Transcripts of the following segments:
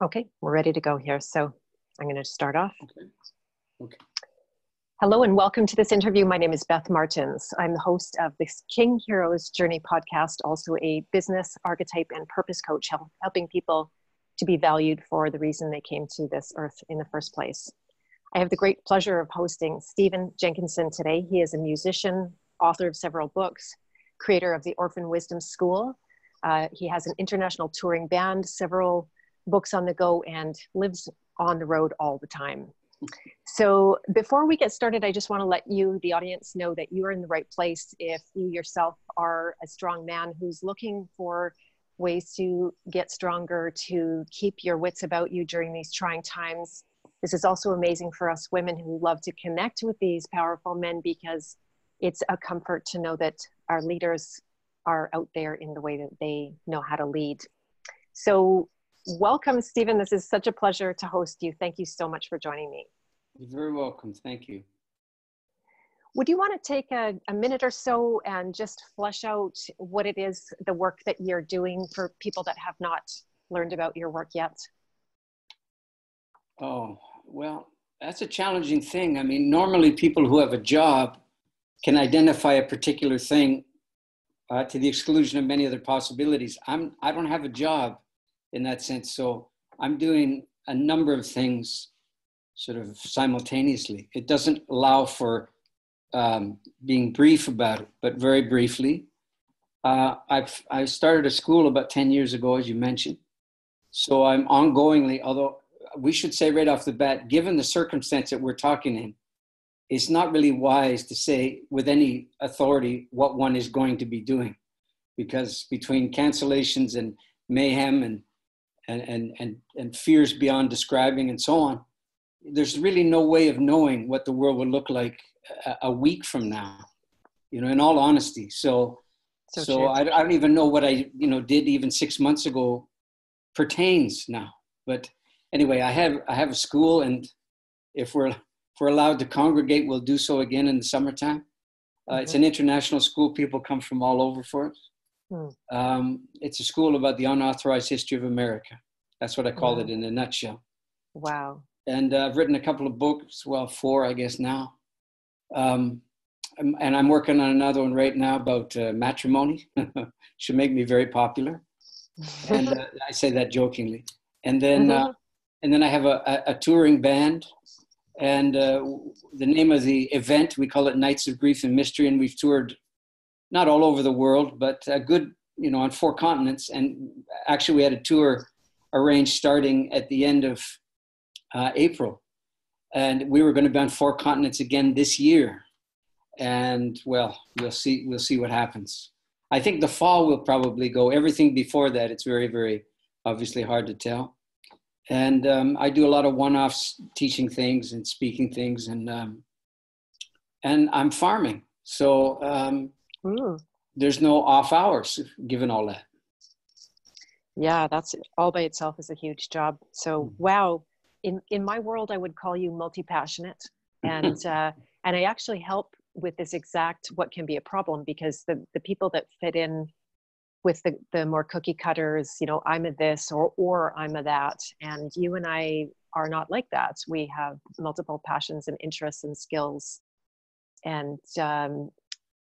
Okay, we're ready to go here. So I'm going to start off. Okay. Okay. Hello and welcome to this interview. My name is Beth Martins. I'm the host of this King Heroes Journey podcast, also a business archetype and purpose coach, helping people to be valued for the reason they came to this earth in the first place. I have the great pleasure of hosting Stephen Jenkinson today. He is a musician, author of several books, creator of the Orphan Wisdom School. Uh, he has an international touring band, several books on the go and lives on the road all the time. So, before we get started, I just want to let you, the audience, know that you are in the right place if you yourself are a strong man who's looking for ways to get stronger, to keep your wits about you during these trying times. This is also amazing for us women who love to connect with these powerful men because it's a comfort to know that our leaders are out there in the way that they know how to lead. So, welcome, Stephen. This is such a pleasure to host you. Thank you so much for joining me. You're very welcome. Thank you. Would you want to take a, a, minute or so and just flesh out what it is, the work that you're doing for people that have not learned about your work yet? Oh, well, that's a challenging thing. I mean, normally people who have a job can identify a particular thing uh, to the exclusion of many other possibilities. I'm, I don't have a job in that sense. So I'm doing a number of things sort of simultaneously. It doesn't allow for um, being brief about it, but very briefly. Uh, I've I started a school about 10 years ago, as you mentioned. So I'm ongoingly, although we should say right off the bat, given the circumstance that we're talking in, it's not really wise to say with any authority what one is going to be doing because between cancellations and mayhem and and, and, and, and fears beyond describing and so on, there's really no way of knowing what the world will look like a, a week from now, you know, in all honesty. So, so, so I, I don't even know what I, you know, did even six months ago pertains now. But anyway, I have, I have a school and if we're, if we're allowed to congregate, we'll do so again in the summertime. Uh, It's an international school. People come from all over for it. Hmm. Um, it's a school about the unauthorized history of America. That's what I call wow. it in a nutshell. Wow. And uh, I've written a couple of books, well, four, I guess now. Um, and I'm working on another one right now about uh, matrimony. Should make me very popular. and uh, I say that jokingly. And then, uh, mm-hmm. and then I have a, a, a touring band. And uh, the name of the event, we call it Nights of Grief and Mystery. And we've toured not all over the world, but a good, you know, on four continents. And actually, we had a tour arranged starting at the end of uh, April. And we were going to be on four continents again this year. And well, we'll see, we'll see what happens. I think the fall will probably go. Everything before that, it's very, very obviously hard to tell. And um, I do a lot of one-offs, teaching things and speaking things, and um, and I'm farming. So um, Mm. There's no off hours given all that. Yeah, that's all by itself is a huge job. So mm. wow, in in my world, I would call you multi passionate, and uh, and I actually help with this exact what can be a problem because the the people that fit in with the the more cookie cutters, you know, I'm a this or or I'm a that, and you and I are not like that. We have multiple passions and interests and skills, and um,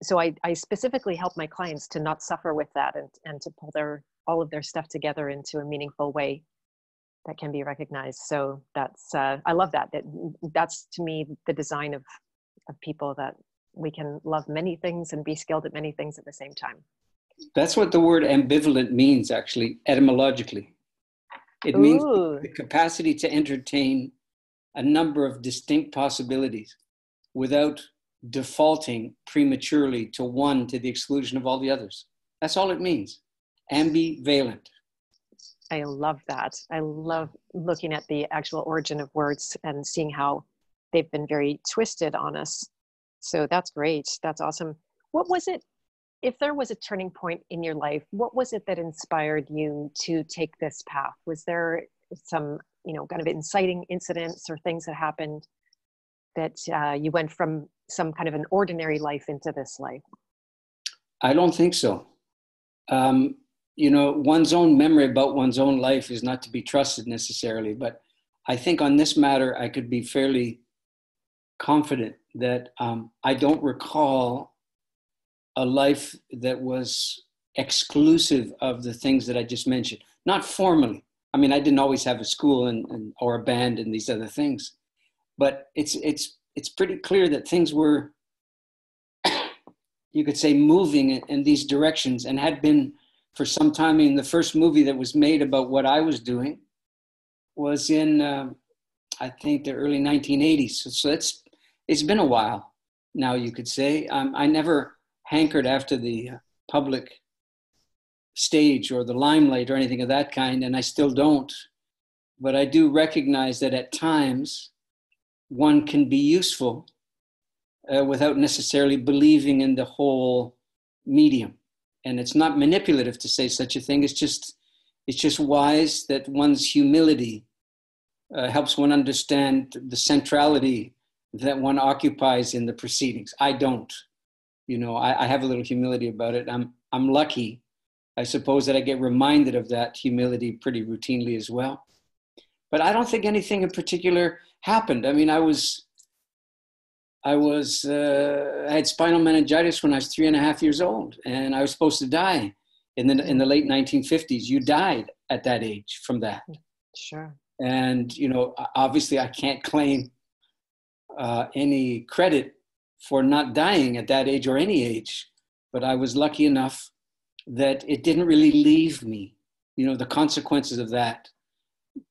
so I, I specifically help my clients to not suffer with that and, and to pull their all of their stuff together into a meaningful way that can be recognized so that's uh, i love that. that that's to me the design of of people that we can love many things and be skilled at many things at the same time that's what the word ambivalent means actually etymologically it Ooh. means the capacity to entertain a number of distinct possibilities without defaulting prematurely to one to the exclusion of all the others. That's all it means. Ambivalent. I love that. I love looking at the actual origin of words and seeing how they've been very twisted on us. So that's great. That's awesome. What was it, if there was a turning point in your life, what was it that inspired you to take this path? Was there some, you know, kind of inciting incidents or things that happened that uh, you went from some kind of an ordinary life into this life? I don't think so. Um, you know, one's own memory about one's own life is not to be trusted necessarily. But I think on this matter, I could be fairly confident that um, I don't recall a life that was exclusive of the things that I just mentioned. Not formally. I mean, I didn't always have a school and, and or a band and these other things, but it's it's it's pretty clear that things were, you could say, moving in, in these directions and had been for some time. I mean, the first movie that was made about what I was doing was in, uh, I think, the early 1980s. So, so it's it's been a while now. You could say um, I never hankered after the public stage or the limelight or anything of that kind, and I still don't. But I do recognize that at times one can be useful uh, without necessarily believing in the whole medium. And it's not manipulative to say such a thing. It's just it's just wise that one's humility uh, helps one understand the centrality that one occupies in the proceedings. I don't. You know I, I have a little humility about it. I'm i'm lucky. I suppose that i get reminded of that humility pretty routinely as well. But i don't think anything in particular happened i mean i was I was uh, I had spinal meningitis when I was three and a half years old, and I was supposed to die in the in the late 1950s. You died at that age from that. Sure. And you know, obviously, I can't claim uh, any credit for not dying at that age or any age, but I was lucky enough that it didn't really leave me. You know, the consequences of that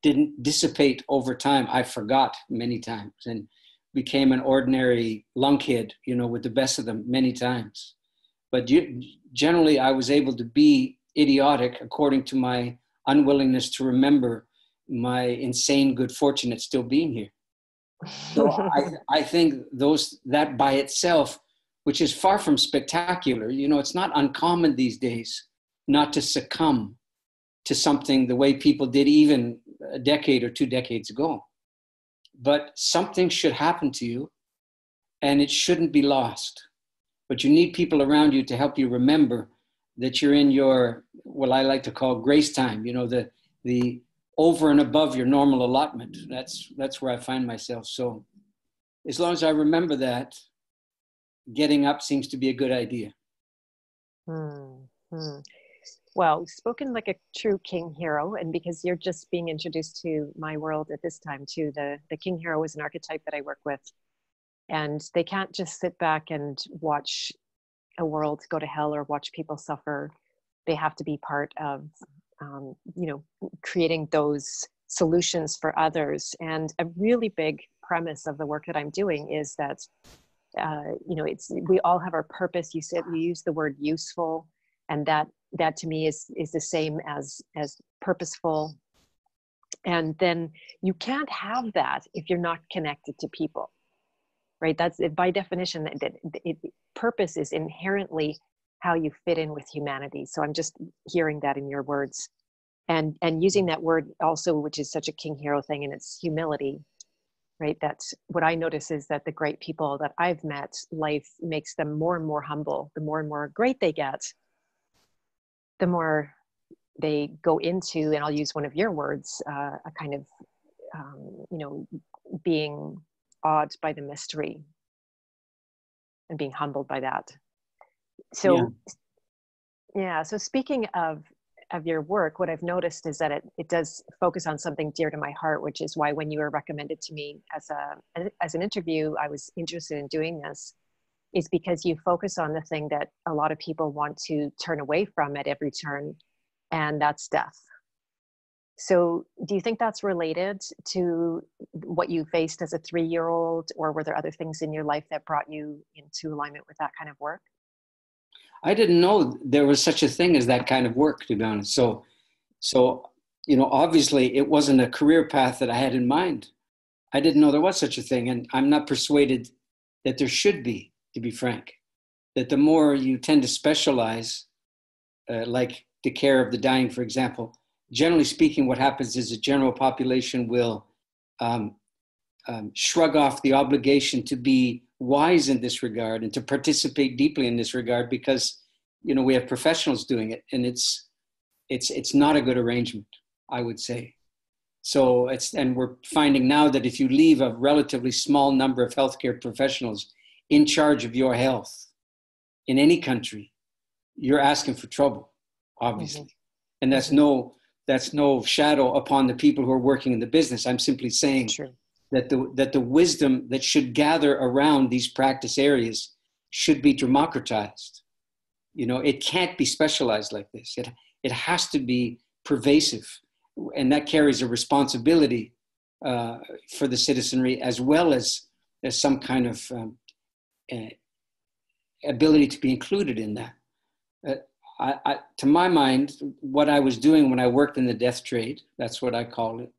didn't dissipate over time. I forgot many times, and became an ordinary lunkhead, you know, with the best of them many times. But you, generally, I was able to be idiotic according to my unwillingness to remember my insane good fortune at still being here. So I, I think those that by itself, which is far from spectacular, you know, it's not uncommon these days not to succumb to something the way people did even a decade or two decades ago but something should happen to you and it shouldn't be lost. But you need people around you to help you remember that you're in your what I like to call grace time, you know, the the over and above your normal allotment. That's that's where I find myself. So as long as I remember that, getting up seems to be a good idea. Hmm. Well spoken like a true king hero and because you're just being introduced to my world at this time too the the king hero is an archetype that i work with. And they can't just sit back and watch a world go to hell or watch people suffer. They have to be part of um, you know creating those solutions for others. And a really big premise of the work that i'm doing is that uh, you know it's we all have our purpose. You said you use the word useful and that that to me is is the same as as purposeful. And then you can't have that if you're not connected to people right? That's by definition that, it, purpose is inherently how you fit in with humanity. So i'm just hearing that in your words. And and using that word also which is such a king hero thing and it's humility right? That's what i notice is that the great people that i've met life makes them more and more humble the more and more great they get the more they go into, and I'll use one of your words, uh, a kind of, um, you know, being awed by the mystery and being humbled by that. So, yeah. yeah. So speaking of of your work, what I've noticed is that it, it does focus on something dear to my heart, which is why when you were recommended to me as a as an interview, I was interested in doing this is because you focus on the thing that a lot of people want to turn away from at every turn, and that's death. So, do you think that's related to what you faced as a three year old, or were there other things in your life that brought you into alignment with that kind of work? I didn't know there was such a thing as that kind of work, to be honest. So, so you know, obviously, it wasn't a career path that I had in mind. I didn't know there was such a thing, and I'm not persuaded that there should be to be frank, that the more you tend to specialize, uh, like the care of the dying, for example, generally speaking, what happens is the general population will um, um, shrug off the obligation to be wise in this regard and to participate deeply in this regard because you know we have professionals doing it and it's it's it's not a good arrangement, I would say. So it's and we're finding now that if you leave a relatively small number of healthcare professionals in charge of your health in any country, you're asking for trouble, obviously. Mm-hmm. And that's mm-hmm. no that's no shadow upon the people who are working in the business. I'm simply saying that the that the wisdom that should gather around these practice areas should be democratized. You know, it can't be specialized like this. It it has to be pervasive, and that carries a responsibility uh, for the citizenry as well as as some kind of um, uh, ability to be included in that. Uh, I, I, to my mind, what I was doing when I worked in the death trade, that's what I call it,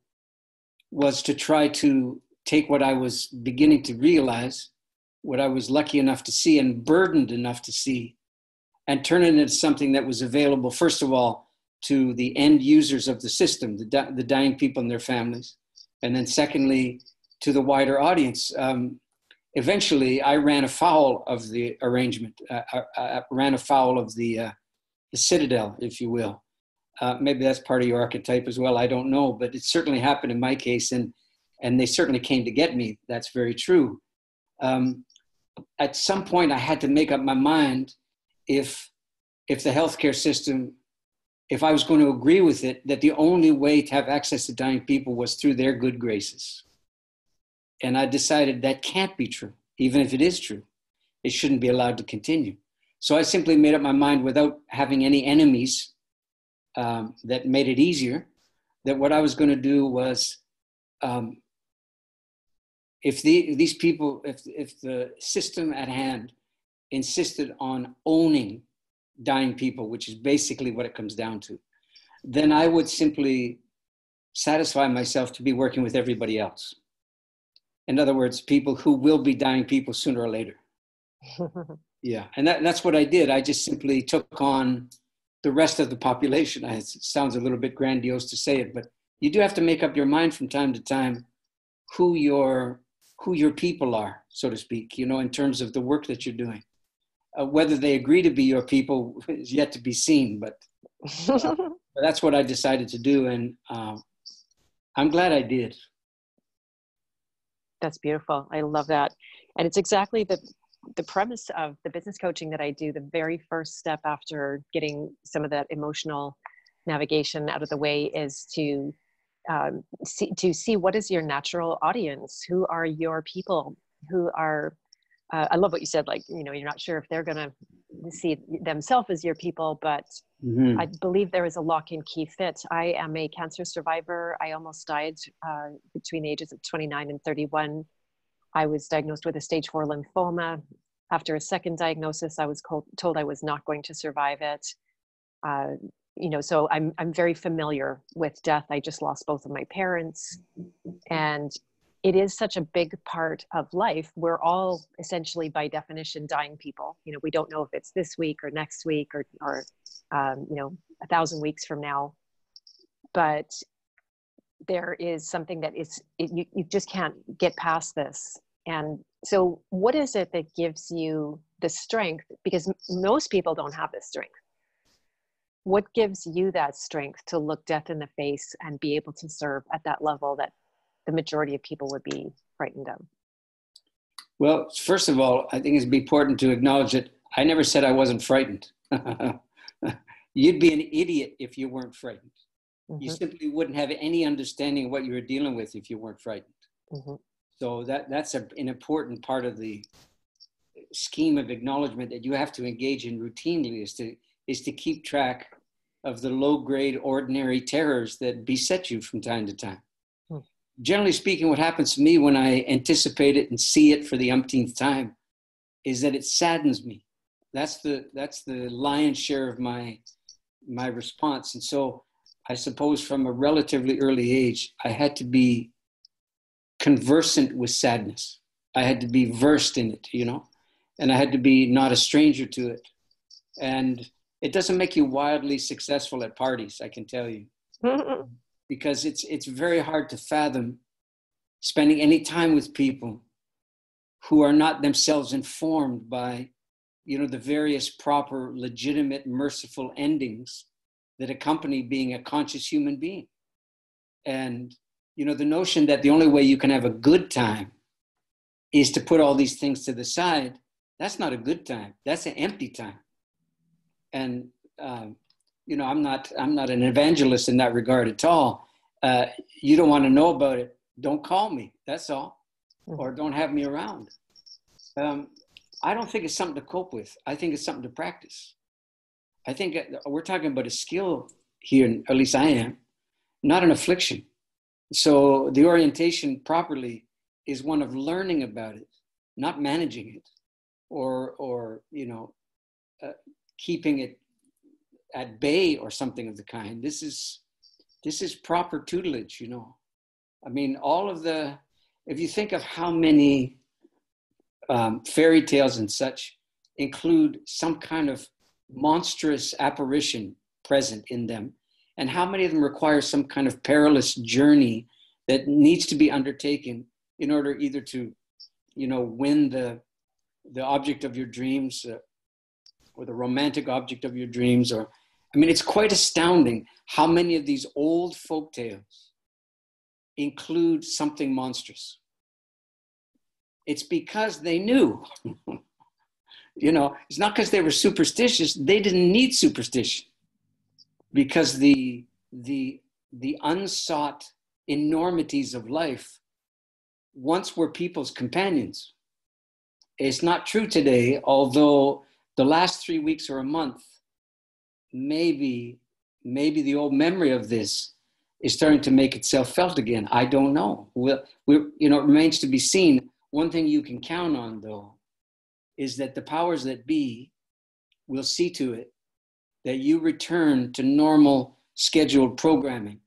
was to try to take what I was beginning to realize, what I was lucky enough to see and burdened enough to see, and turn it into something that was available, first of all, to the end users of the system, the, di- the dying people and their families, and then secondly, to the wider audience. Um, eventually, I ran afoul of the arrangement, uh, I, uh, I uh, ran afoul of the, uh, the citadel, if you will. Uh, maybe that's part of your archetype as well. I don't know, but it certainly happened in my case, and and they certainly came to get me. That's very true. Um, at some point, I had to make up my mind if if the healthcare system, if I was going to agree with it, that the only way to have access to dying people was through their good graces. And I decided that can't be true, even if it is true. It shouldn't be allowed to continue. So I simply made up my mind without having any enemies um, that made it easier that what I was going to do was um, if the, these people, if, if the system at hand insisted on owning dying people, which is basically what it comes down to, then I would simply satisfy myself to be working with everybody else. In other words, people who will be dying people sooner or later. yeah, and that, that's what I did. I just simply took on the rest of the population. It sounds a little bit grandiose to say it, but you do have to make up your mind from time to time who your who your people are, so to speak. You know, in terms of the work that you're doing. Uh, whether they agree to be your people is yet to be seen, but, uh, that's what I decided to do, and um, I'm glad I did. That's beautiful. I love that, and it's exactly the the premise of the business coaching that I do. The very first step after getting some of that emotional navigation out of the way is to um, see, to see what is your natural audience who are your people who are uh, I love what you said. Like, you know, you're not sure if they're going to see themselves as your people, but mm-hmm. I believe there is a lock and key fit. I am a cancer survivor. I almost died uh, between the ages of 29 and 31. I was diagnosed with a stage four lymphoma. After a second diagnosis, I was told I was not going to survive it. Uh, you know, so I'm I'm very familiar with death. I just lost both of my parents, and it is such a big part of life. We're all essentially, by definition, dying people. You know, we don't know if it's this week or next week or, or um, you know, a thousand weeks from now. But there is something that is, it, you, you just can't get past this. And so, what is it that gives you the strength? Because most people don't have this strength. What gives you that strength to look death in the face and be able to serve at that level that the majority of people would be frightened of? Well, first of all, I think it's important to acknowledge that I never said I wasn't frightened. You'd be an idiot if you weren't frightened. Mm-hmm. You simply wouldn't have any understanding of what you were dealing with if you weren't frightened. Mm-hmm. So that that's a, an important part of the scheme of acknowledgement that you have to engage in routinely is to is to keep track of the low grade ordinary terrors that beset you from time to time generally speaking, what happens to me when I anticipate it and see it for the umpteenth time is that it saddens me. That's the that's the lion's share of my my response. And so I suppose from a relatively early age, I had to be conversant with sadness. I had to be versed in it, you know, and I had to be not a stranger to it. And it doesn't make you wildly successful at parties, I can tell you. because it's it's very hard to fathom spending any time with people who are not themselves informed by you know the various proper legitimate merciful endings that accompany being a conscious human being. And, you know, the notion that the only way you can have a good time is to put all these things to the side, that's not a good time. That's an empty time. And, um, you know, I'm not, I'm not an evangelist in that regard at all. Uh, you don't want to know about it. Don't call me. That's all. Hmm. Or don't have me around. Um, I don't think it's something to cope with. I think it's something to practice. I think we're talking about a skill here, at least I am, not an affliction. So the orientation properly is one of learning about it, not managing it, or or you know, uh, keeping it at bay or something of the kind. This is this is proper tutelage, you know. I mean, all of the if you think of how many um, fairy tales and such include some kind of monstrous apparition present in them, and how many of them require some kind of perilous journey that needs to be undertaken in order either to, you know, win the the object of your dreams, uh, or the romantic object of your dreams, or I mean, it's quite astounding how many of these old folk tales include something monstrous. It's because they knew. you know, it's not because they were superstitious. They didn't need superstition because the the the unsought enormities of life once were people's companions. It's not true today, although the last three weeks or a month, maybe maybe the old memory of this is starting to make itself felt again. I don't know. we we you know, it remains to be seen. One thing you can count on, though, is that the powers that be will see to it that you return to normal scheduled programming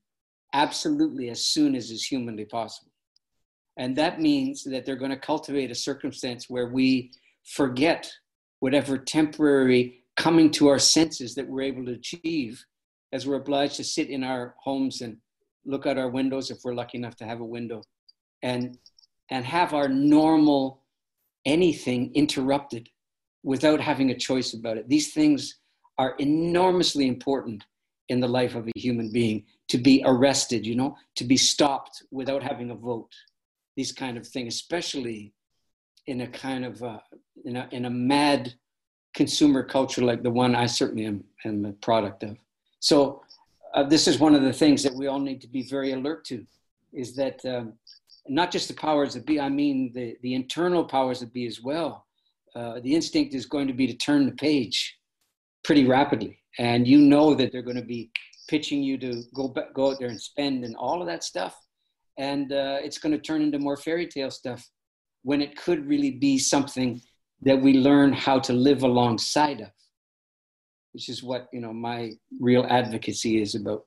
absolutely as soon as is humanly possible. And that means that they're going to cultivate a circumstance where we forget whatever temporary coming to our senses that we're able to achieve as we're obliged to sit in our homes and look out our windows if we're lucky enough to have a window and and have our normal anything interrupted without having a choice about it. These things are enormously important in the life of a human being to be arrested, you know, to be stopped without having a vote. These kind of things, especially in a kind of uh, in a in a mad consumer culture like the one I certainly am, am a product of. So uh, this is one of the things that we all need to be very alert to, is that um, not just the powers that be, I mean the, the internal powers that be as well. Uh, the instinct is going to be to turn the page pretty rapidly. And you know that they're going to be pitching you to go, back, go out there and spend and all of that stuff. And uh, it's going to turn into more fairy tale stuff when it could really be something that we learn how to live alongside of, which is what you know my real advocacy is about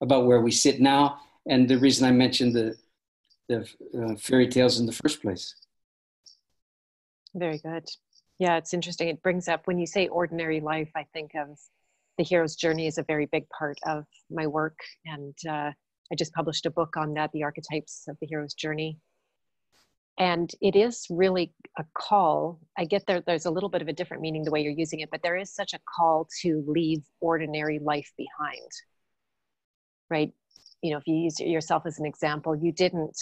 about where we sit now, and the reason I mentioned the the uh, fairy tales in the first place. Very good. Yeah, it's interesting. It brings up when you say ordinary life, I think of the hero's journey is a very big part of my work, and uh, I just published a book on that, the archetypes of the hero's journey and it is really a call. I get there there's a little bit of a different meaning the way you're using it but there is such a call to leave ordinary life behind right? You know if you use yourself as an example you didn't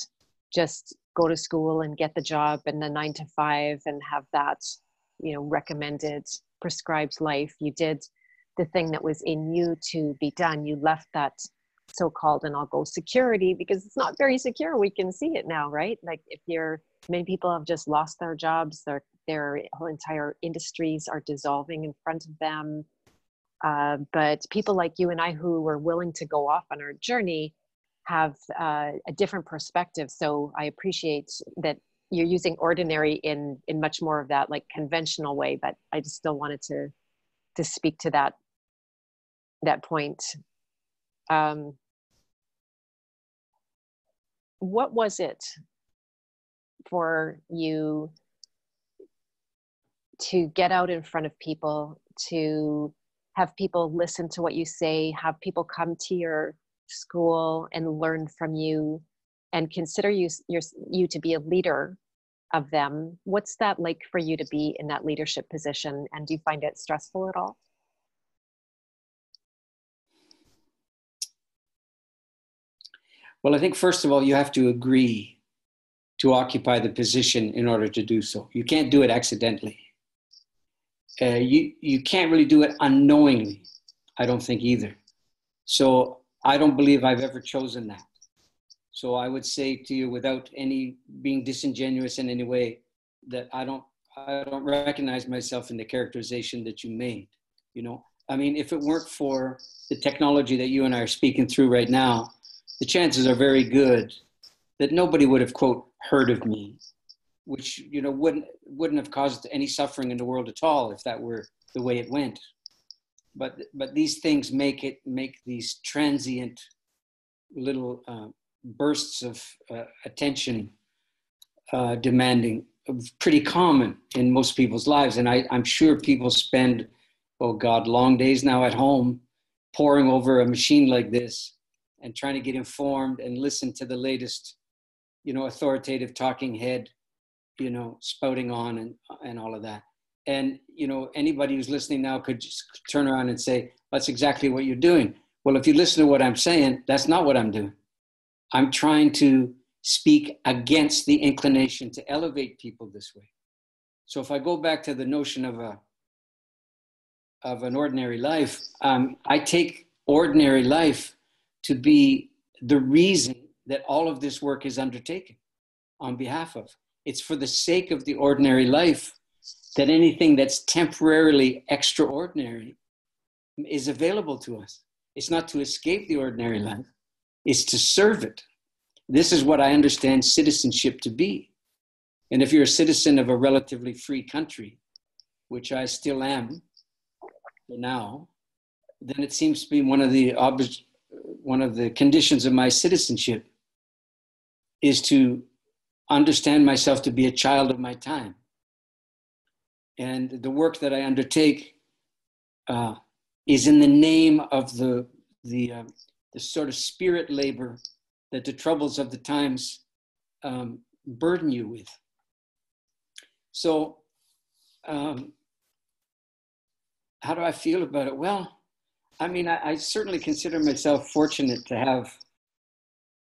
just go to school and get the job and the nine to five and have that you know recommended prescribed life. You did the thing that was in you to be done. You left that so-called and i'll go security because it's not very secure we can see it now right? Like if you're many people have just lost their jobs their their whole entire industries are dissolving in front of them. Uh, but people like you and i who were willing to go off on our journey have uh, a different perspective. So i appreciate that you're using ordinary in in much more of that like conventional way but i just still wanted to to speak to that that point um, what was it for you to get out in front of people to have people listen to what you say have people come to your school and learn from you and consider you your, you to be a leader of them? What's that like for you to be in that leadership position? And do you find it stressful at all Well, I think first of all, you have to agree to occupy the position in order to do so. You can't do it accidentally. Uh, you, you can't really do it unknowingly, I don't think either. So I don't believe I've ever chosen that. So I would say to you, without any being disingenuous in any way, that I don't I don't recognize myself in the characterization that you made. You know, I mean, if it weren't for the technology that you and I are speaking through right now, the chances are very good that nobody would have quote heard of me, which you know wouldn't wouldn't have caused any suffering in the world at all if that were the way it went. But but these things make it make these transient little uh, bursts of uh, attention uh, demanding pretty common in most people's lives, and I, I'm sure people spend oh God long days now at home poring over a machine like this and trying to get informed and listen to the latest you know authoritative talking head you know spouting on and and all of that. And you know anybody who's listening now could just turn around and say that's exactly what you're doing. Well if you listen to what i'm saying that's not what i'm doing. I'm trying to speak against the inclination to elevate people this way. So if i go back to the notion of a of an ordinary life um, i take ordinary life to be the reason that all of this work is undertaken on behalf of. It's for the sake of the ordinary life that anything that's temporarily extraordinary is available to us. It's not to escape the ordinary life, it's to serve it. This is what I understand citizenship to be. And if you're a citizen of a relatively free country, which I still am for now, then it seems to be one of the ob- one of the conditions of my citizenship is to understand myself to be a child of my time. And the work that I undertake uh, is in the name of the, the, uh, the sort of spirit labor that the troubles of the times um, burden you with. So, um, how do I feel about it? Well, I mean, I, I certainly consider myself fortunate to have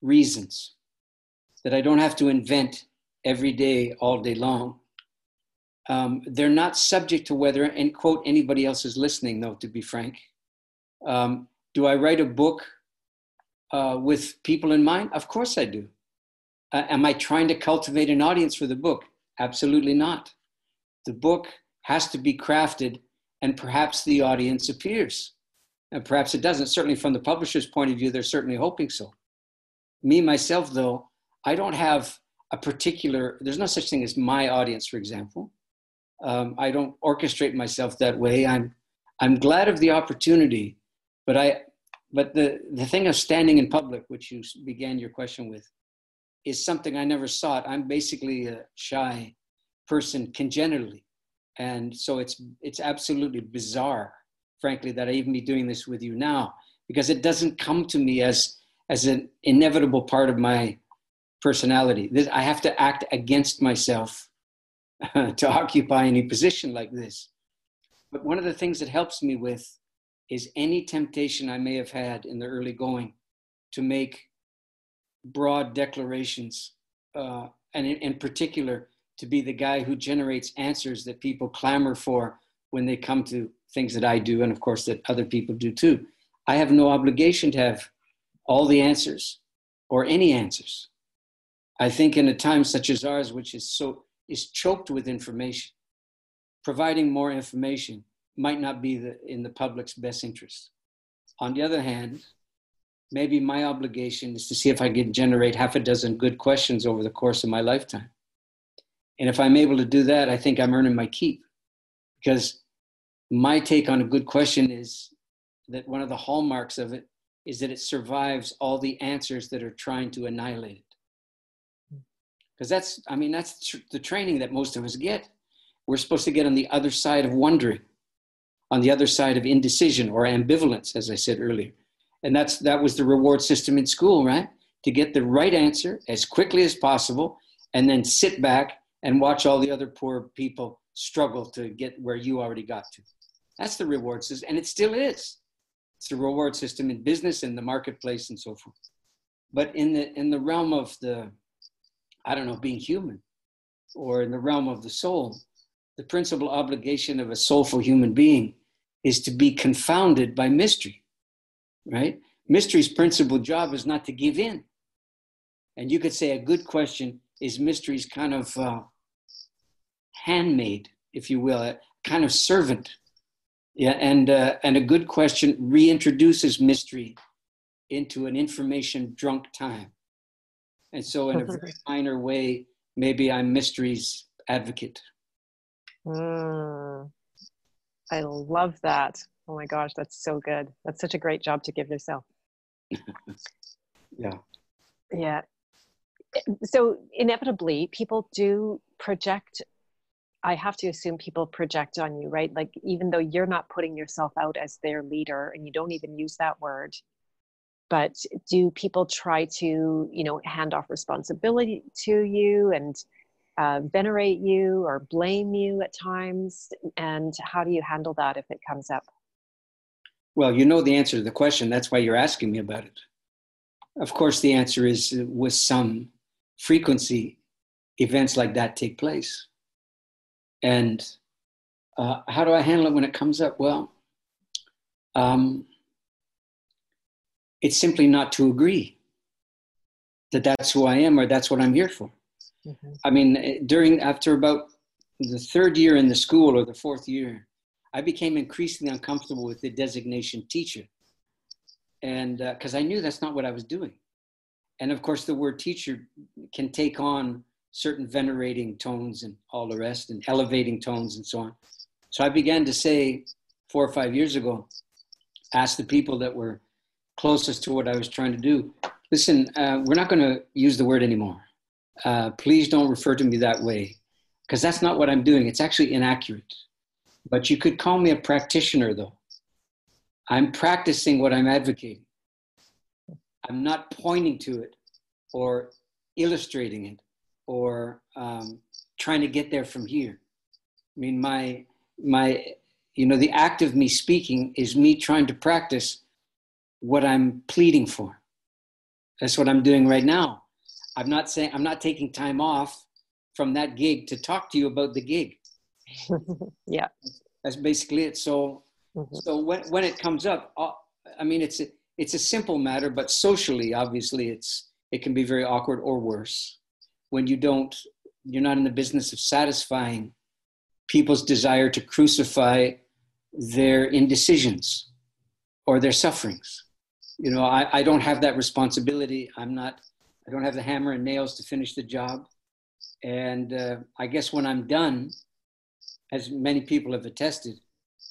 reasons that I don't have to invent every day, all day long. Um, they're not subject to whether, and quote, anybody else is listening, though, to be frank. Um, do I write a book uh, with people in mind? Of course I do. Uh, am I trying to cultivate an audience for the book? Absolutely not. The book has to be crafted, and perhaps the audience appears. And perhaps it doesn't. Certainly, from the publisher's point of view, they're certainly hoping so. Me, myself, though, I don't have a particular, there's no such thing as my audience, for example. Um, I don't orchestrate myself that way. I'm, I'm glad of the opportunity, but I, but the, the thing of standing in public, which you began your question with, is something I never sought. I'm basically a shy person congenitally. And so it's, it's absolutely bizarre, frankly, that I even be doing this with you now, because it doesn't come to me as, as an inevitable part of my personality. This, I have to act against myself to occupy any position like this. But one of the things that helps me with is any temptation I may have had in the early going to make broad declarations, uh, and in, in particular, to be the guy who generates answers that people clamor for when they come to things that I do, and of course that other people do too. I have no obligation to have all the answers or any answers. I think in a time such as ours, which is so is choked with information, providing more information might not be the, in the public's best interest. On the other hand, maybe my obligation is to see if I can generate half a dozen good questions over the course of my lifetime. And if I'm able to do that, I think I'm earning my keep. Because my take on a good question is that one of the hallmarks of it is that it survives all the answers that are trying to annihilate it. Because that's i mean that's tr- the training that most of us get. We're supposed to get on the other side of wondering on the other side of indecision or ambivalence as i said earlier. And that's that was the reward system in school right? To get the right answer as quickly as possible and then sit back and watch all the other poor people struggle to get where you already got to that's the reward system and it still is it's the reward system in business and the marketplace and so forth But in the in the realm of the, I don't know, being human, or in the realm of the soul, the principal obligation of a soulful human being is to be confounded by mystery, right? Mystery's principal job is not to give in. And you could say a good question is mystery's kind of uh, if you will, a kind of servant. Yeah, and uh, and a good question reintroduces mystery into an information drunk time. And so, in a very minor way, maybe I'm mystery's advocate. Mm, I love that. Oh my gosh, that's so good. That's such a great job to give yourself. yeah. Yeah. So, inevitably, people do project. I have to assume people project on you, right? Like, even though you're not putting yourself out as their leader and you don't even use that word, but do people try to, you know, hand off responsibility to you and uh, venerate you or blame you at times? And how do you handle that if it comes up? Well, you know the answer to the question. That's why you're asking me about it. Of course, the answer is uh, with some frequency, events like that take place. And uh, how do I handle it when it comes up? Well, um, it's simply not to agree that that's who I am or that's what I'm here for. Mm-hmm. I mean, eh, during after about the third year in the school or the fourth year, I became increasingly uncomfortable with the designation teacher, and because uh, I knew that's not what I was doing, and of course the word teacher can take on certain venerating tones and all the rest, and elevating tones and so on. So I began to say four or five years ago, ask the people that were closest to what I was trying to do. Listen, uh, we're not going to use the word anymore uh, please don't refer to me that way because that's not what I'm doing. It's actually inaccurate. But you could call me a practitioner, though. I'm practicing what I'm advocating. I'm not pointing to it or illustrating it or um, trying to get there from here. I mean, my my you know the act of me speaking is me trying to practice what I'm pleading for. That's what I'm doing right now. I'm not saying I'm not taking time off from that gig to talk to you about the gig. yeah, that's basically it. So, mm-hmm. so when when it comes up, uh, I mean, it's a, it's a simple matter, but socially, obviously, it's it can be very awkward or worse when you don't you're not in the business of satisfying people's desire to crucify their indecisions or their sufferings. You know, I, I don't have that responsibility. I'm not I don't have the hammer and nails to finish the job. And uh, I guess when I'm done, as many people have attested,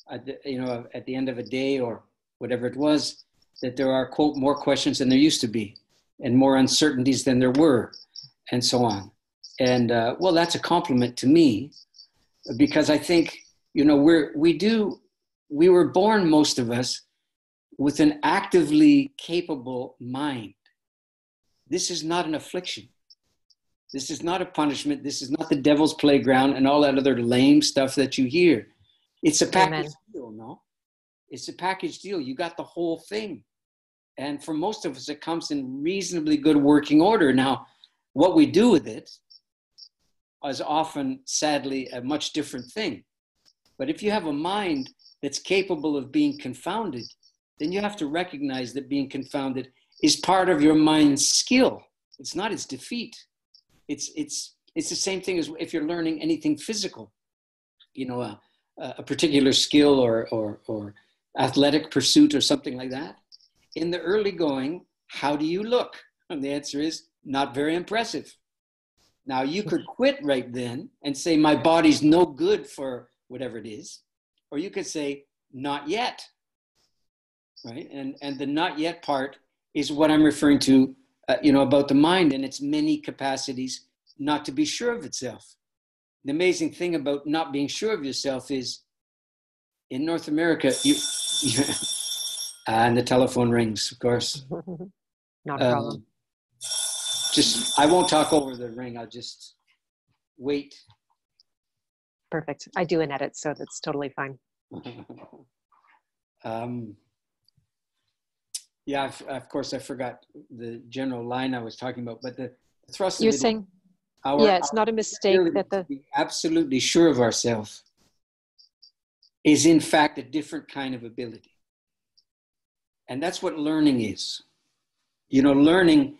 the, you know, at the end of a day or whatever it was, that there are quote more questions than there used to be, and more uncertainties than there were, and so on. And uh, well, that's a compliment to me, because I think you know we're we do we were born most of us with an actively capable mind this is not an affliction. This is not a punishment. This is not the devil's playground and all that other lame stuff that you hear. It's a package Amen. deal, no? It's a package deal. You got the whole thing. And for most of us, it comes in reasonably good working order. Now, what we do with it is often, sadly, a much different thing. But if you have a mind that's capable of being confounded, then you have to recognize that being confounded is part of your mind's skill. It's not its defeat. It's, it's, it's the same thing as if you're learning anything physical, you know, a, a particular skill or, or, or athletic pursuit or something like that. In the early going, how do you look? And the answer is not very impressive. Now, you could quit right then and say, My body's no good for whatever it is. Or you could say, Not yet. Right? And, and the not yet part is what I'm referring to, uh, you know, about the mind and its many capacities not to be sure of itself. The amazing thing about not being sure of yourself is in North America, you, and the telephone rings, of course. Not a problem. Um, just, I won't talk over the ring. I'll just wait. Perfect. I do an edit, so that's totally fine. um, Yeah, of course, I forgot the general line I was talking about, but the thrust. You're saying, our, yeah, it's not a mistake that the absolutely sure of ourselves is in fact a different kind of ability, and that's what learning is. You know, learning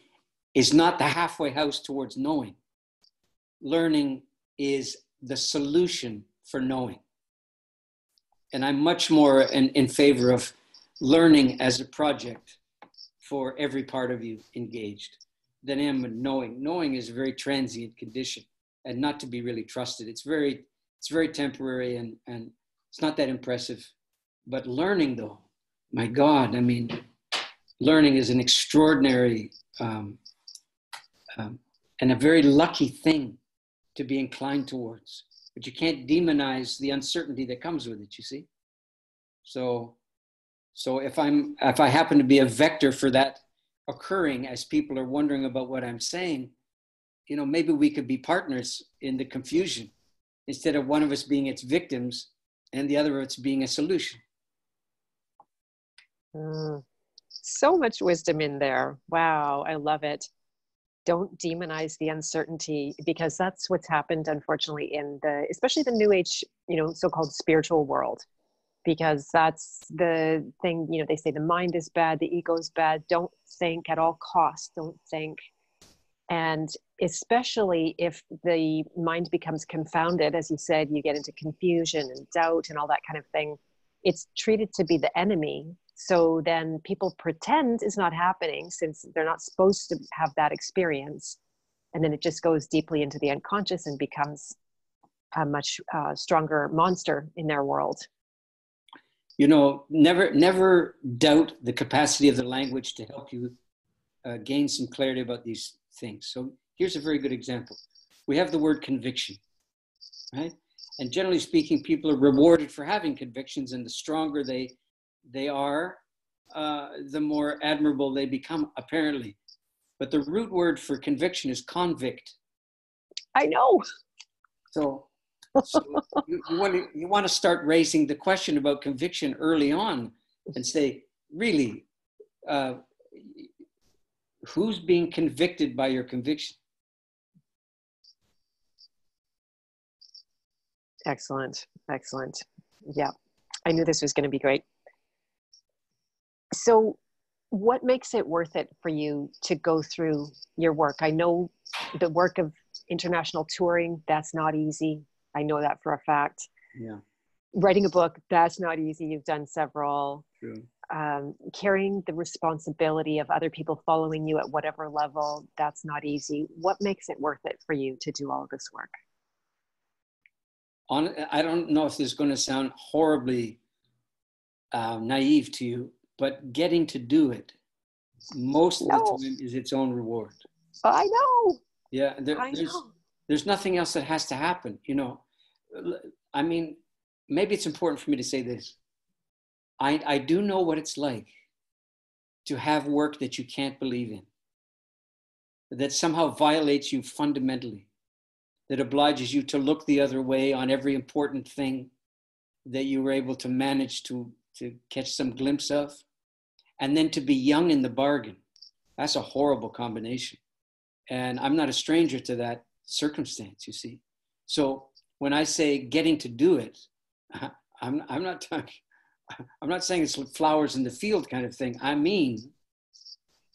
is not the halfway house towards knowing. Learning is the solution for knowing. And I'm much more in, in favor of learning as a project for every part of you engaged than am knowing. Knowing is a very transient condition and not to be really trusted. It's very, it's very temporary and, and it's not that impressive. But learning, though, my God, I mean, learning is an extraordinary um, um, and a very lucky thing to be inclined towards. But you can't demonize the uncertainty that comes with it. You see, so so if I'm if I happen to be a vector for that occurring as people are wondering about what I'm saying, you know, maybe we could be partners in the confusion instead of one of us being its victims and the other of us being a solution. Mm, so much wisdom in there. Wow, I love it. Don't demonize the uncertainty because that's what's happened, unfortunately, in the especially the new age, you know, so-called spiritual world. Because that's the thing you know they say the mind is bad the ego is bad. Don't think at all costs don't think. And especially if the mind becomes confounded as you said you get into confusion and doubt and all that kind of thing it's treated to be the enemy so then people pretend it's not happening since they're not supposed to have that experience and then it just goes deeply into the unconscious and becomes a much uh, stronger monster in their world you know, never never doubt the capacity of the language to help you uh, gain some clarity about these things. So here's a very good example. We have the word conviction, right? And generally speaking, people are rewarded for having convictions, and the stronger they they are, uh, the more admirable they become, apparently. But the root word for conviction is convict. I know. So so you, you, want to, you want to start raising the question about conviction early on and say, really, uh, who's being convicted by your conviction? Excellent, excellent. Yeah, I knew this was going to be great. So, what makes it worth it for you to go through your work? I know the work of international touring, that's not easy. I know that for a fact. Yeah. Writing a book, that's not easy. You've done several. True. Um, carrying the responsibility of other people following you at whatever level, that's not easy. What makes it worth it for you to do all this work? On, I don't know if this is going to sound horribly uh, naive to you, but getting to do it most of the time is its own reward. I know. Yeah, there, I there's, know. there's nothing else that has to happen. You know, I mean, maybe it's important for me to say this. I, I do know what it's like to have work that you can't believe in, that somehow violates you fundamentally, that obliges you to look the other way on every important thing that you were able to manage to, to catch some glimpse of, and then to be young in the bargain. That's a horrible combination. And I'm not a stranger to that circumstance, you see. So when I say getting to do it, I'm, I'm not talking, I'm not saying it's flowers in the field kind of thing. I mean,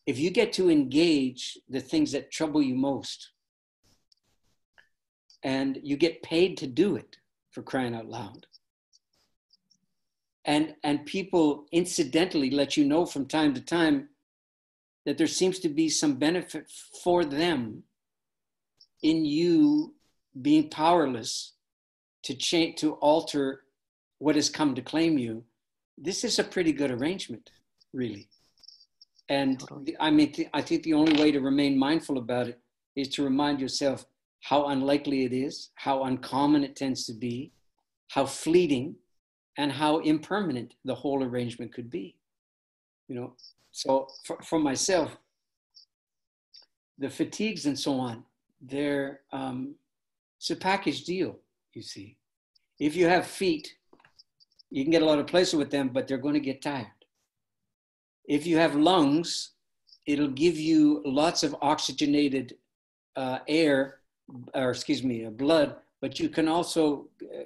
if you get to engage the things that trouble you most, and you get paid to do it for crying out loud, and and people incidentally let you know from time to time that there seems to be some benefit for them in you being powerless to change to alter what has come to claim you. This is a pretty good arrangement really. And i mean i think the only way to remain mindful about it is to remind yourself how unlikely it is how uncommon it tends to be how fleeting and how impermanent the whole arrangement could be you know so for, for myself the fatigues and so on they're um, it's a package deal, you see. If you have feet, you can get a lot of pleasure with them, but they're going to get tired. If you have lungs, it'll give you lots of oxygenated uh, air, or excuse me, blood, but you can also uh,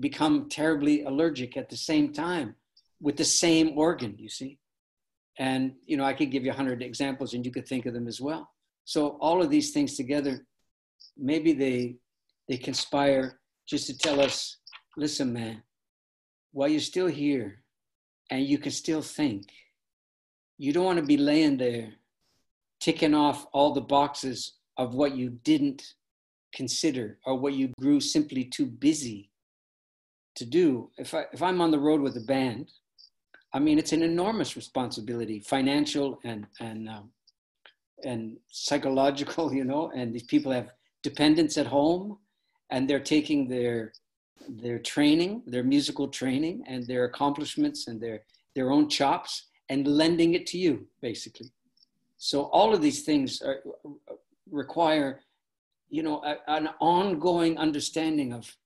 become terribly allergic at the same time with the same organ, you see. And, you know, I could give you a hundred examples and you could think of them as well. So all of these things together, maybe they, they conspire just to tell us, listen, man, while you're still here and you can still think, you don't want to be laying there ticking off all the boxes of what you didn't consider or what you grew simply too busy to do. If, I, if I'm on the road with a band, I mean, it's an enormous responsibility, financial and, and, um, and psychological, you know, and these people have dependents at home and they're taking their, their training, their musical training and their accomplishments and their, their own chops and lending it to you, basically. So all of these things are, require, you know, a, an ongoing understanding of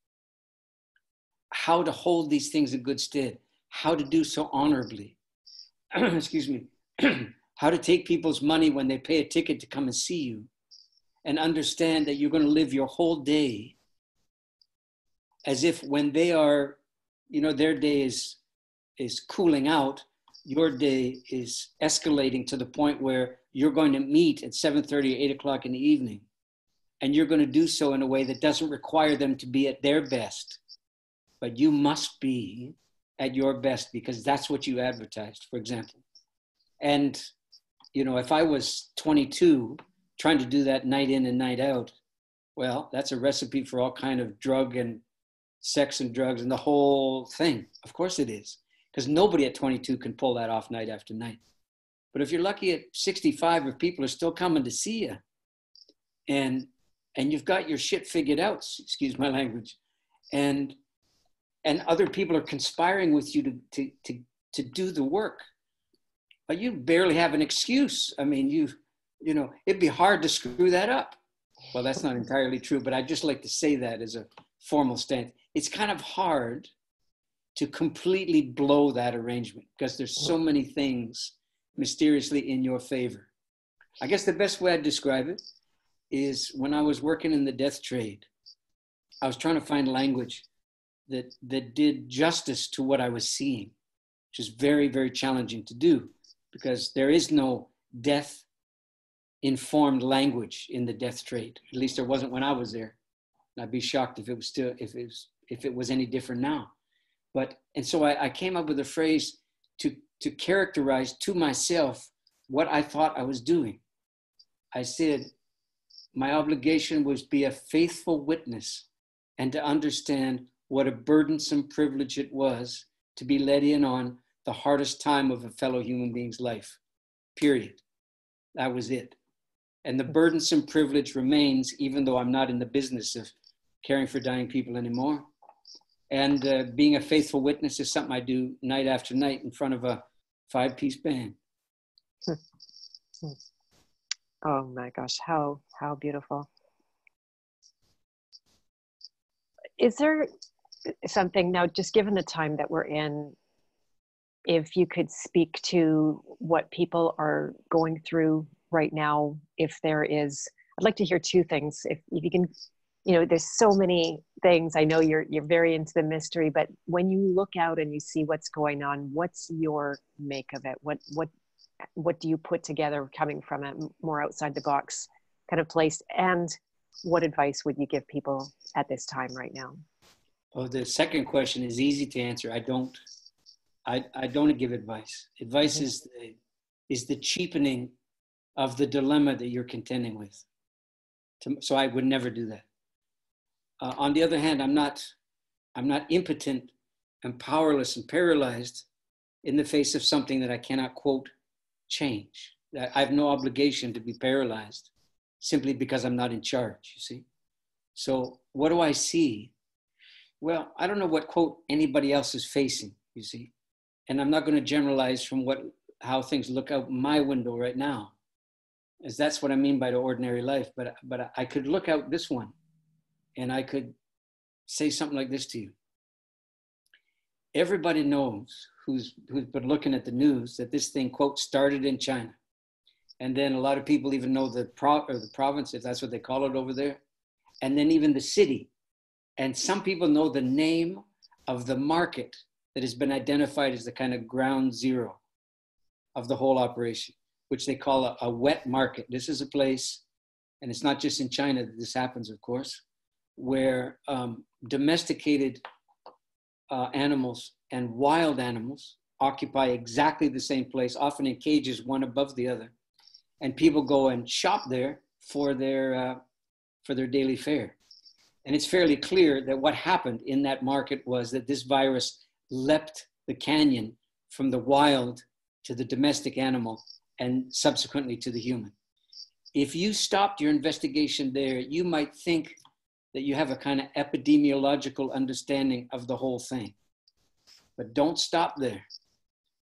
how to hold these things in good stead, how to do so honorably. Excuse me. how to take people's money when they pay a ticket to come and see you and understand that you're going to live your whole day as if when they are, you know, their day is, is cooling out, your day is escalating to the point where you're going to meet at 7.30 or 8 o'clock in the evening and you're going to do so in a way that doesn't require them to be at their best. But you must be at your best because that's what you advertised for example. And you know if i was 22 trying to do that night in and night out well that's a recipe for all kind of drug and sex and drugs and the whole thing. Of course it is because nobody at 22 can pull that off night after night. But if you're lucky at 65, if people are still coming to see you and and you've got your shit figured out, excuse my language, and and other people are conspiring with you to to to, to do the work, but you barely have an excuse. I mean, you you know, it'd be hard to screw that up. Well, that's not entirely true, but I just like to say that as a formal stance. It's kind of hard to completely blow that arrangement because there's so many things mysteriously in your favor. I guess the best way I'd describe it is when I was working in the death trade, I was trying to find language that, that did justice to what I was seeing, which is very, very challenging to do because there is no death informed language in the death trade. At least there wasn't when I was there. And I'd be shocked if it was still, if it was, if it was any different now. But, and so I, I came up with a phrase to to characterize to myself what I thought I was doing. I said, my obligation was be a faithful witness and to understand what a burdensome privilege it was to be let in on the hardest time of a fellow human being's life. Period. That was it. And the burdensome privilege remains, even though I'm not in the business of caring for dying people anymore. And uh, being a faithful witness is something I do night after night in front of a five piece band. Oh my gosh, how how beautiful. Is there something now just given the time that we're in if you could speak to what people are going through right now if there is I'd like to hear two things. If, if you can you know there's so many things. I know you're you're very into the mystery but when you look out and you see what's going on what's your make of it? What what what do you put together coming from a more outside the box kind of place? And what advice would you give people at this time right now? Well the second question is easy to answer. I don't i, I don't give advice. Advice mm-hmm. is the is the cheapening of the dilemma that you're contending with. So i would never do that. Uh, on the other hand, I'm not, I'm not impotent and powerless and paralyzed in the face of something that I cannot quote change. I have no obligation to be paralyzed simply because I'm not in charge, you see. So what do I see? Well, I don't know what quote anybody else is facing, you see. And I'm not going to generalize from what how things look out my window right now. As that's what I mean by the ordinary life. But but I could look out this one and I could say something like this to you. Everybody knows who's who's been looking at the news that this thing quote started in China, and then a lot of people even know the pro or the province if that's what they call it over there, and then even the city, and some people know the name of the market that has been identified as the kind of ground zero of the whole operation, which they call a, a wet market. This is a place, and it's not just in China that this happens, of course, where um, domesticated uh, animals and wild animals occupy exactly the same place, often in cages, one above the other, and people go and shop there for their uh, for their daily fare. And it's fairly clear that what happened in that market was that this virus leapt the canyon from the wild to the domestic animal and subsequently to the human. If you stopped your investigation there, you might think that you have a kind of epidemiological understanding of the whole thing. But don't stop there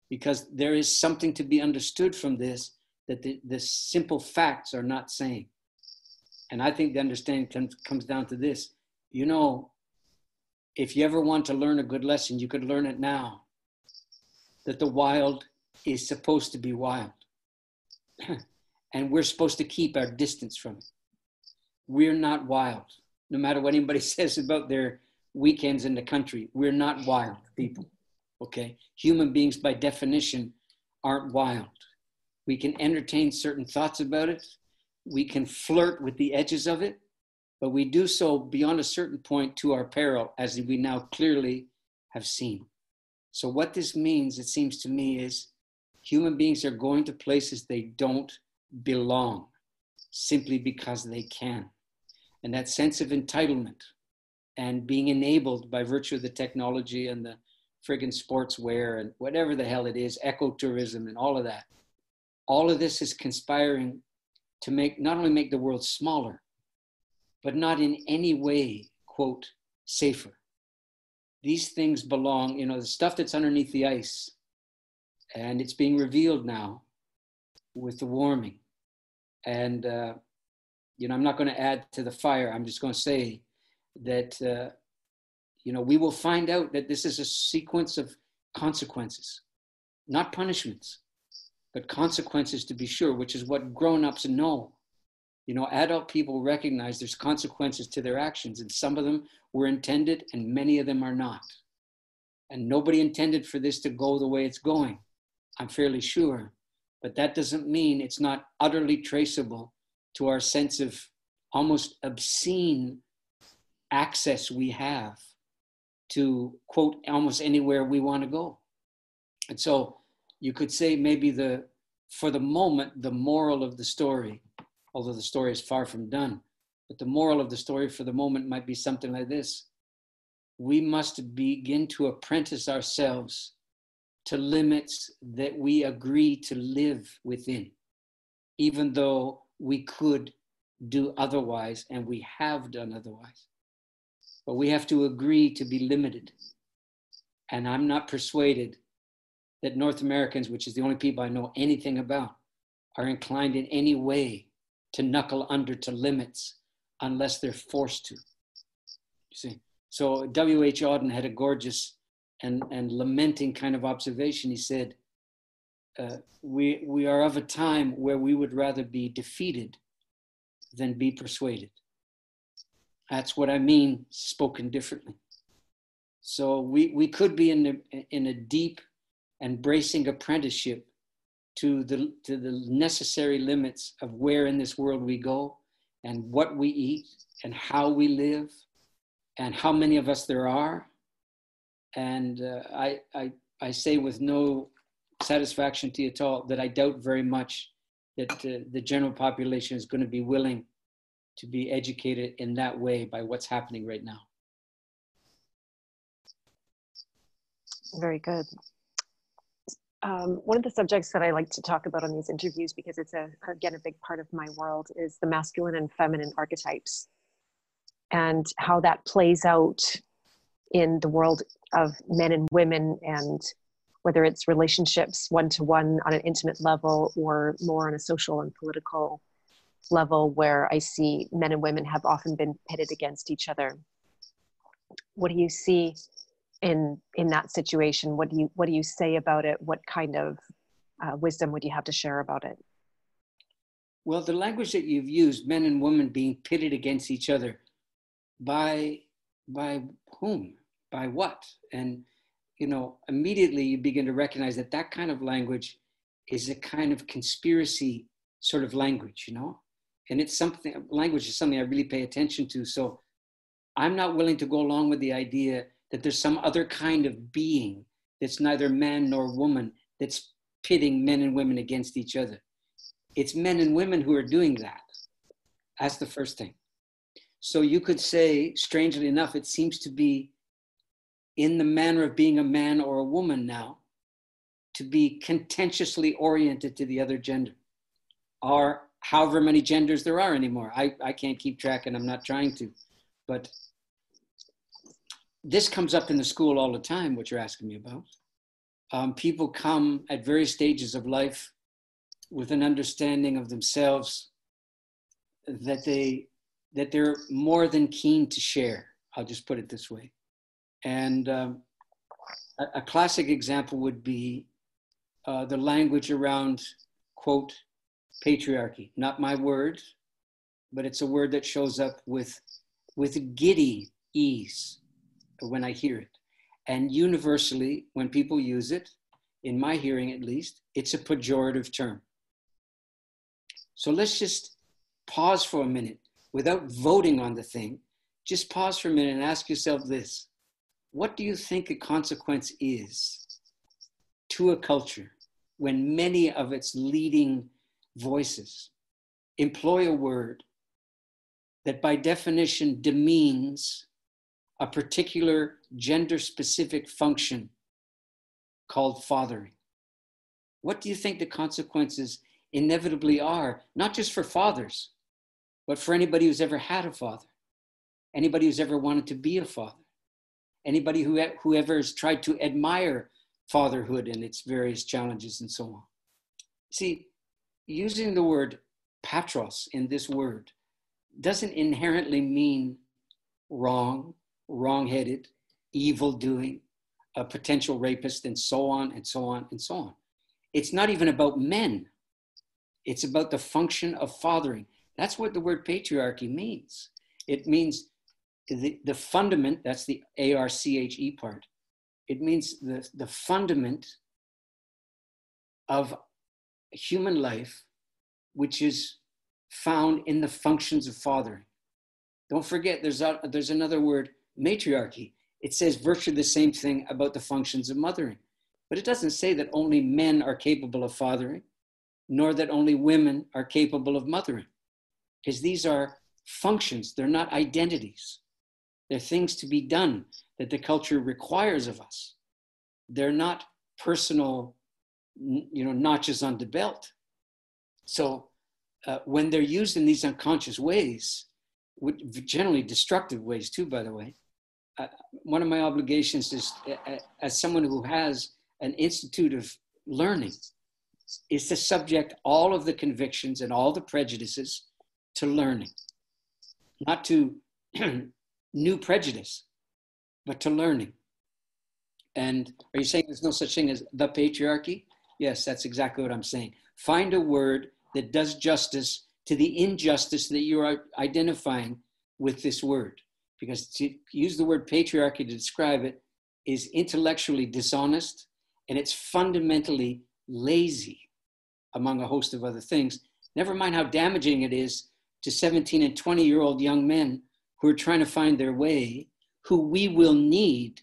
because there is something to be understood from this that the, the simple facts are not saying. And I think the understanding comes, comes down to this. You know, if you ever want to learn a good lesson, you could learn it now that the wild is supposed to be wild. and we're supposed to keep our distance from it. We're not wild, no matter what anybody says about their weekends in the country. We're not wild people, okay? Human beings, by definition, aren't wild. We can entertain certain thoughts about it, we can flirt with the edges of it, but we do so beyond a certain point to our peril, as we now clearly have seen. So, what this means, it seems to me, is human beings are going to places they don't belong simply because they can. And that sense of entitlement and being enabled by virtue of the technology and the friggin' sportswear and whatever the hell it is, ecotourism and all of that. All of this is conspiring to make not only make the world smaller, but not in any way, quote, safer. These things belong, you know, the stuff that's underneath the ice and it's being revealed now with the warming. And uh, you know, I'm not going to add to the fire. I'm just going to say that uh, you know we will find out that this is a sequence of consequences, not punishments, but consequences to be sure, which is what grown-ups know. You know, adult people recognize there's consequences to their actions, and some of them were intended, and many of them are not. And nobody intended for this to go the way it's going. I'm fairly sure. But that doesn't mean it's not utterly traceable to our sense of almost obscene access we have to quote almost anywhere we want to go. And so you could say maybe the for the moment the moral of the story, although the story is far from done, but the moral of the story for the moment might be something like this. We must begin to apprentice ourselves to limits that we agree to live within, even though we could do otherwise and we have done otherwise. But we have to agree to be limited. And I'm not persuaded that North Americans, which is the only people I know anything about, are inclined in any way to knuckle under to limits unless they're forced to. You see? So W.H. Auden had a gorgeous and, and lamenting kind of observation. He said, uh, we, we are of a time where we would rather be defeated than be persuaded. That's what I mean, spoken differently. So we, we could be in, in a deep and bracing apprenticeship to the, to the necessary limits of where in this world we go and what we eat and how we live and how many of us there are and uh, I, I, I say with no satisfaction to you at all that I doubt very much that uh, the general population is going to be willing to be educated in that way by what's happening right now. Very good. Um, one of the subjects that I like to talk about on these interviews, because it's a again a big part of my world, is the masculine and feminine archetypes, and how that plays out in the world of men and women and whether it's relationships one to one on an intimate level or more on a social and political level where I see men and women have often been pitted against each other. What do you see in in that situation? What do you what do you say about it? What kind of uh, wisdom would you have to share about it? Well the language that you've used men and women being pitted against each other by by whom? By what? And you know immediately you begin to recognize that that kind of language is a kind of conspiracy sort of language you know and it's something language is something i really pay attention to so i'm not willing to go along with the idea that there's some other kind of being that's neither man nor woman that's pitting men and women against each other. It's men and women who are doing that. That's the first thing. So you could say, strangely enough, it seems to be in the manner of being a man or a woman now to be contentiously oriented to the other gender or however many genders there are anymore. I, I can't keep track and I'm not trying to. But this comes up in the school all the time, what you're asking me about. Um, people come at various stages of life with an understanding of themselves that they that they're more than keen to share. I'll just put it this way. And um, a, a, classic example would be uh, the language around quote patriarchy. Not my word, but it's a word that shows up with with giddy ease when I hear it. And universally, when people use it, in my hearing at least, it's a pejorative term. So let's just pause for a minute without voting on the thing. Just pause for a minute and ask yourself this What do you think a consequence is to a culture when many of its leading voices employ a word that by definition demeans a particular gender specific function called fathering. What do you think the consequences inevitably are, not just for fathers, but for anybody who's ever had a father, anybody who's ever wanted to be a father, anybody who, whoever has tried to admire fatherhood and its various challenges and so on? See, using the word patros in this word doesn't inherently mean wrong wrongheaded, evil doing, a potential rapist, and so on and so on and so on. It's not even about men, it's about the function of fathering. That's what the word patriarchy means. It means the, the fundament, that's the A R C H E part. It means the, the fundament of human life, which is found in the functions of fathering. Don't forget, there's, a, there's another word, matriarchy. It says virtually the same thing about the functions of mothering. But it doesn't say that only men are capable of fathering, nor that only women are capable of mothering. Because these are functions, they're not identities. They're things to be done that the culture requires of us. They're not personal, you know, notches on the belt. So uh, when they're used in these unconscious ways, generally destructive ways too, by the way, uh, one of my obligations is uh, as someone who has an institute of learning is to subject all of the convictions and all the prejudices to learning not to new prejudice but to learning. And are you saying there's no such thing as the patriarchy? Yes that's exactly what i'm saying. Find a word that does justice to the injustice that you are identifying with this word. Because to use the word patriarchy to describe it is intellectually dishonest and it's fundamentally lazy, among a host of other things. Never mind how damaging it is to 17 and 20 year old young men who are trying to find their way, who we will need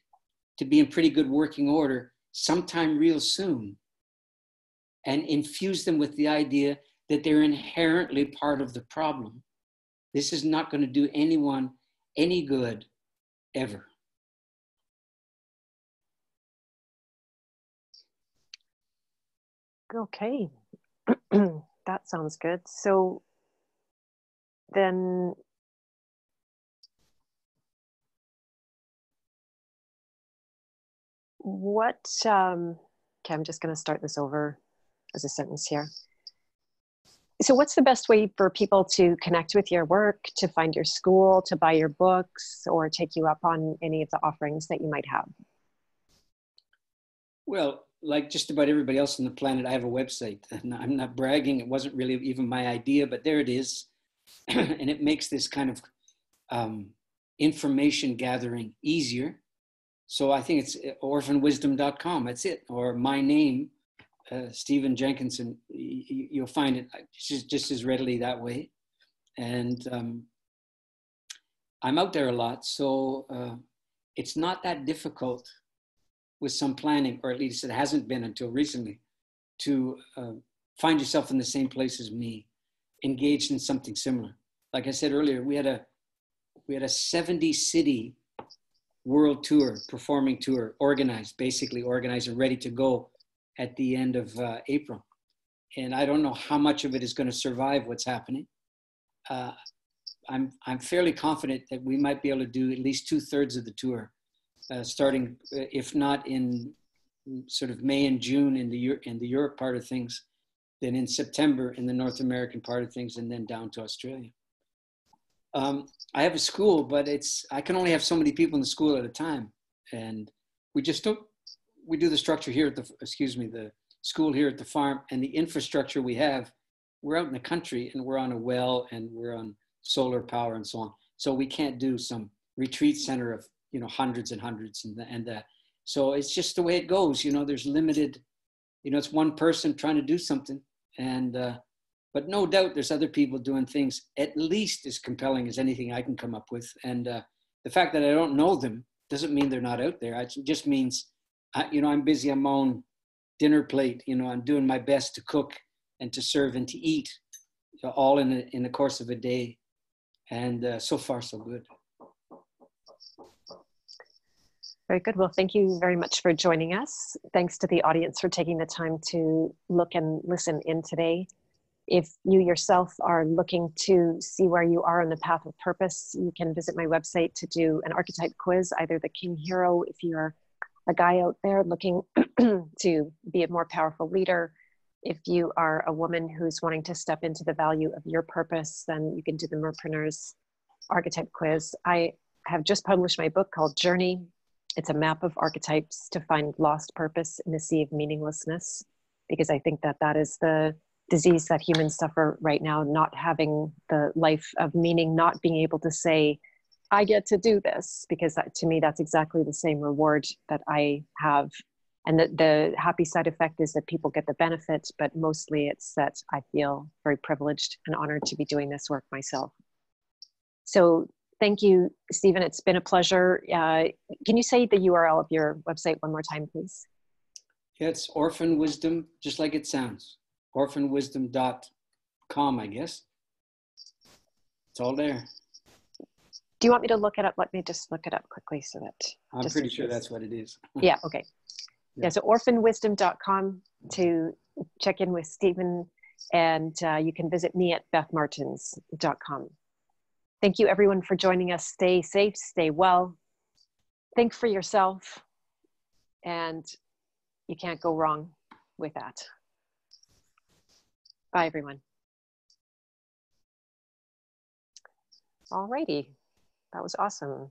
to be in pretty good working order sometime real soon, and infuse them with the idea that they're inherently part of the problem. This is not going to do anyone any good ever. Okay, that sounds good. So then what um okay i'm just going to start this over as a sentence here so what's the best way for people to connect with your work to find your school to buy your books or take you up on any of the offerings that you might have Well, like just about everybody else on the planet, I have a website. And I'm not bragging. It wasn't really even my idea, but there it is. and it makes this kind of um, information gathering easier. So I think it's orphanwisdom.com. That's it. Or my name, uh, Stephen Jenkinson. You'll find it just, just as readily that way. And um, I'm out there a lot. So uh, it's not that difficult with some planning, or at least it hasn't been until recently, to uh, find yourself in the same place as me, engaged in something similar. Like I said earlier, we had a we had a 70 city world tour, performing tour, organized, basically organized and ready to go at the end of uh, April. And I don't know how much of it is going to survive what's happening. Uh, I'm, I'm fairly confident that we might be able to do at least two thirds of the tour uh, starting, uh, if not in sort of May and June in the in the Europe part of things, then in September in the North American part of things, and then down to Australia. Um, I have a school, but it's I can only have so many people in the school at a time, and we just don't. We do the structure here at the excuse me the school here at the farm, and the infrastructure we have. We're out in the country, and we're on a well, and we're on solar power, and so on. So we can't do some retreat center of you know hundreds and hundreds and the, and the, so it's just the way it goes you know there's limited you know it's one person trying to do something and uh, but no doubt there's other people doing things at least as compelling as anything i can come up with and uh, the fact that i don't know them doesn't mean they're not out there it just means I, you know i'm busy on my own dinner plate you know i'm doing my best to cook and to serve and to eat all in, a, in the course of a day and uh, so far so good Very good. Well, thank you very much for joining us. Thanks to the audience for taking the time to look and listen in today. If you yourself are looking to see where you are on the path of purpose, you can visit my website to do an archetype quiz, either the King Hero, if you're a guy out there looking to be a more powerful leader. If you are a woman who's wanting to step into the value of your purpose, then you can do the Merpreneurs archetype quiz. I have just published my book called Journey it's a map of archetypes to find lost purpose in a sea of meaninglessness, because I think that that is the disease that humans suffer right now, not having the life of meaning, not being able to say, I get to do this, because that, to me, that's exactly the same reward that I have. And the, the happy side effect is that people get the benefit, but mostly it's that I feel very privileged and honored to be doing this work myself. So Thank you, Stephen. It's been a pleasure. Uh, can you say the URL of your website one more time, please? Yeah, it's Orphan Wisdom, just like it sounds. Orphanwisdom.com, I guess. It's all there. Do you want me to look it up? Let me just look it up quickly so that. I'm pretty sure that's what it is. yeah, okay. Yeah, yeah so orphanwisdom.com to check in with Stephen, and uh, you can visit me at bethmartins.com. Thank you, everyone, for joining us. Stay safe, stay well. Think for yourself, and you can't go wrong with that. Bye, everyone. All righty. That was awesome.